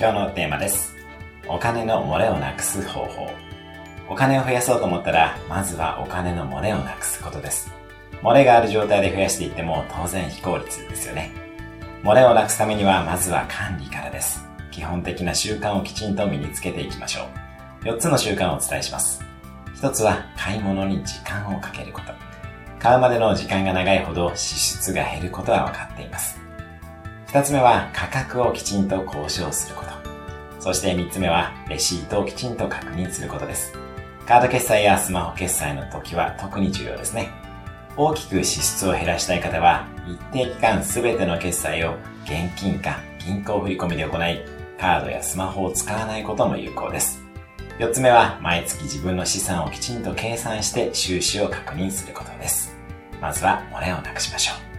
今日のテーマです。お金の漏れをなくす方法。お金を増やそうと思ったら、まずはお金の漏れをなくすことです。漏れがある状態で増やしていっても当然非効率ですよね。漏れをなくすためには、まずは管理からです。基本的な習慣をきちんと身につけていきましょう。4つの習慣をお伝えします。1つは、買い物に時間をかけること。買うまでの時間が長いほど支出が減ることは分かっています。2つ目は、価格をきちんと交渉すること。そして3つ目は、レシートをきちんと確認することです。カード決済やスマホ決済の時は特に重要ですね。大きく支出を減らしたい方は、一定期間すべての決済を現金か銀行振込で行い、カードやスマホを使わないことも有効です。4つ目は、毎月自分の資産をきちんと計算して収支を確認することです。まずは、漏れをなくしましょう。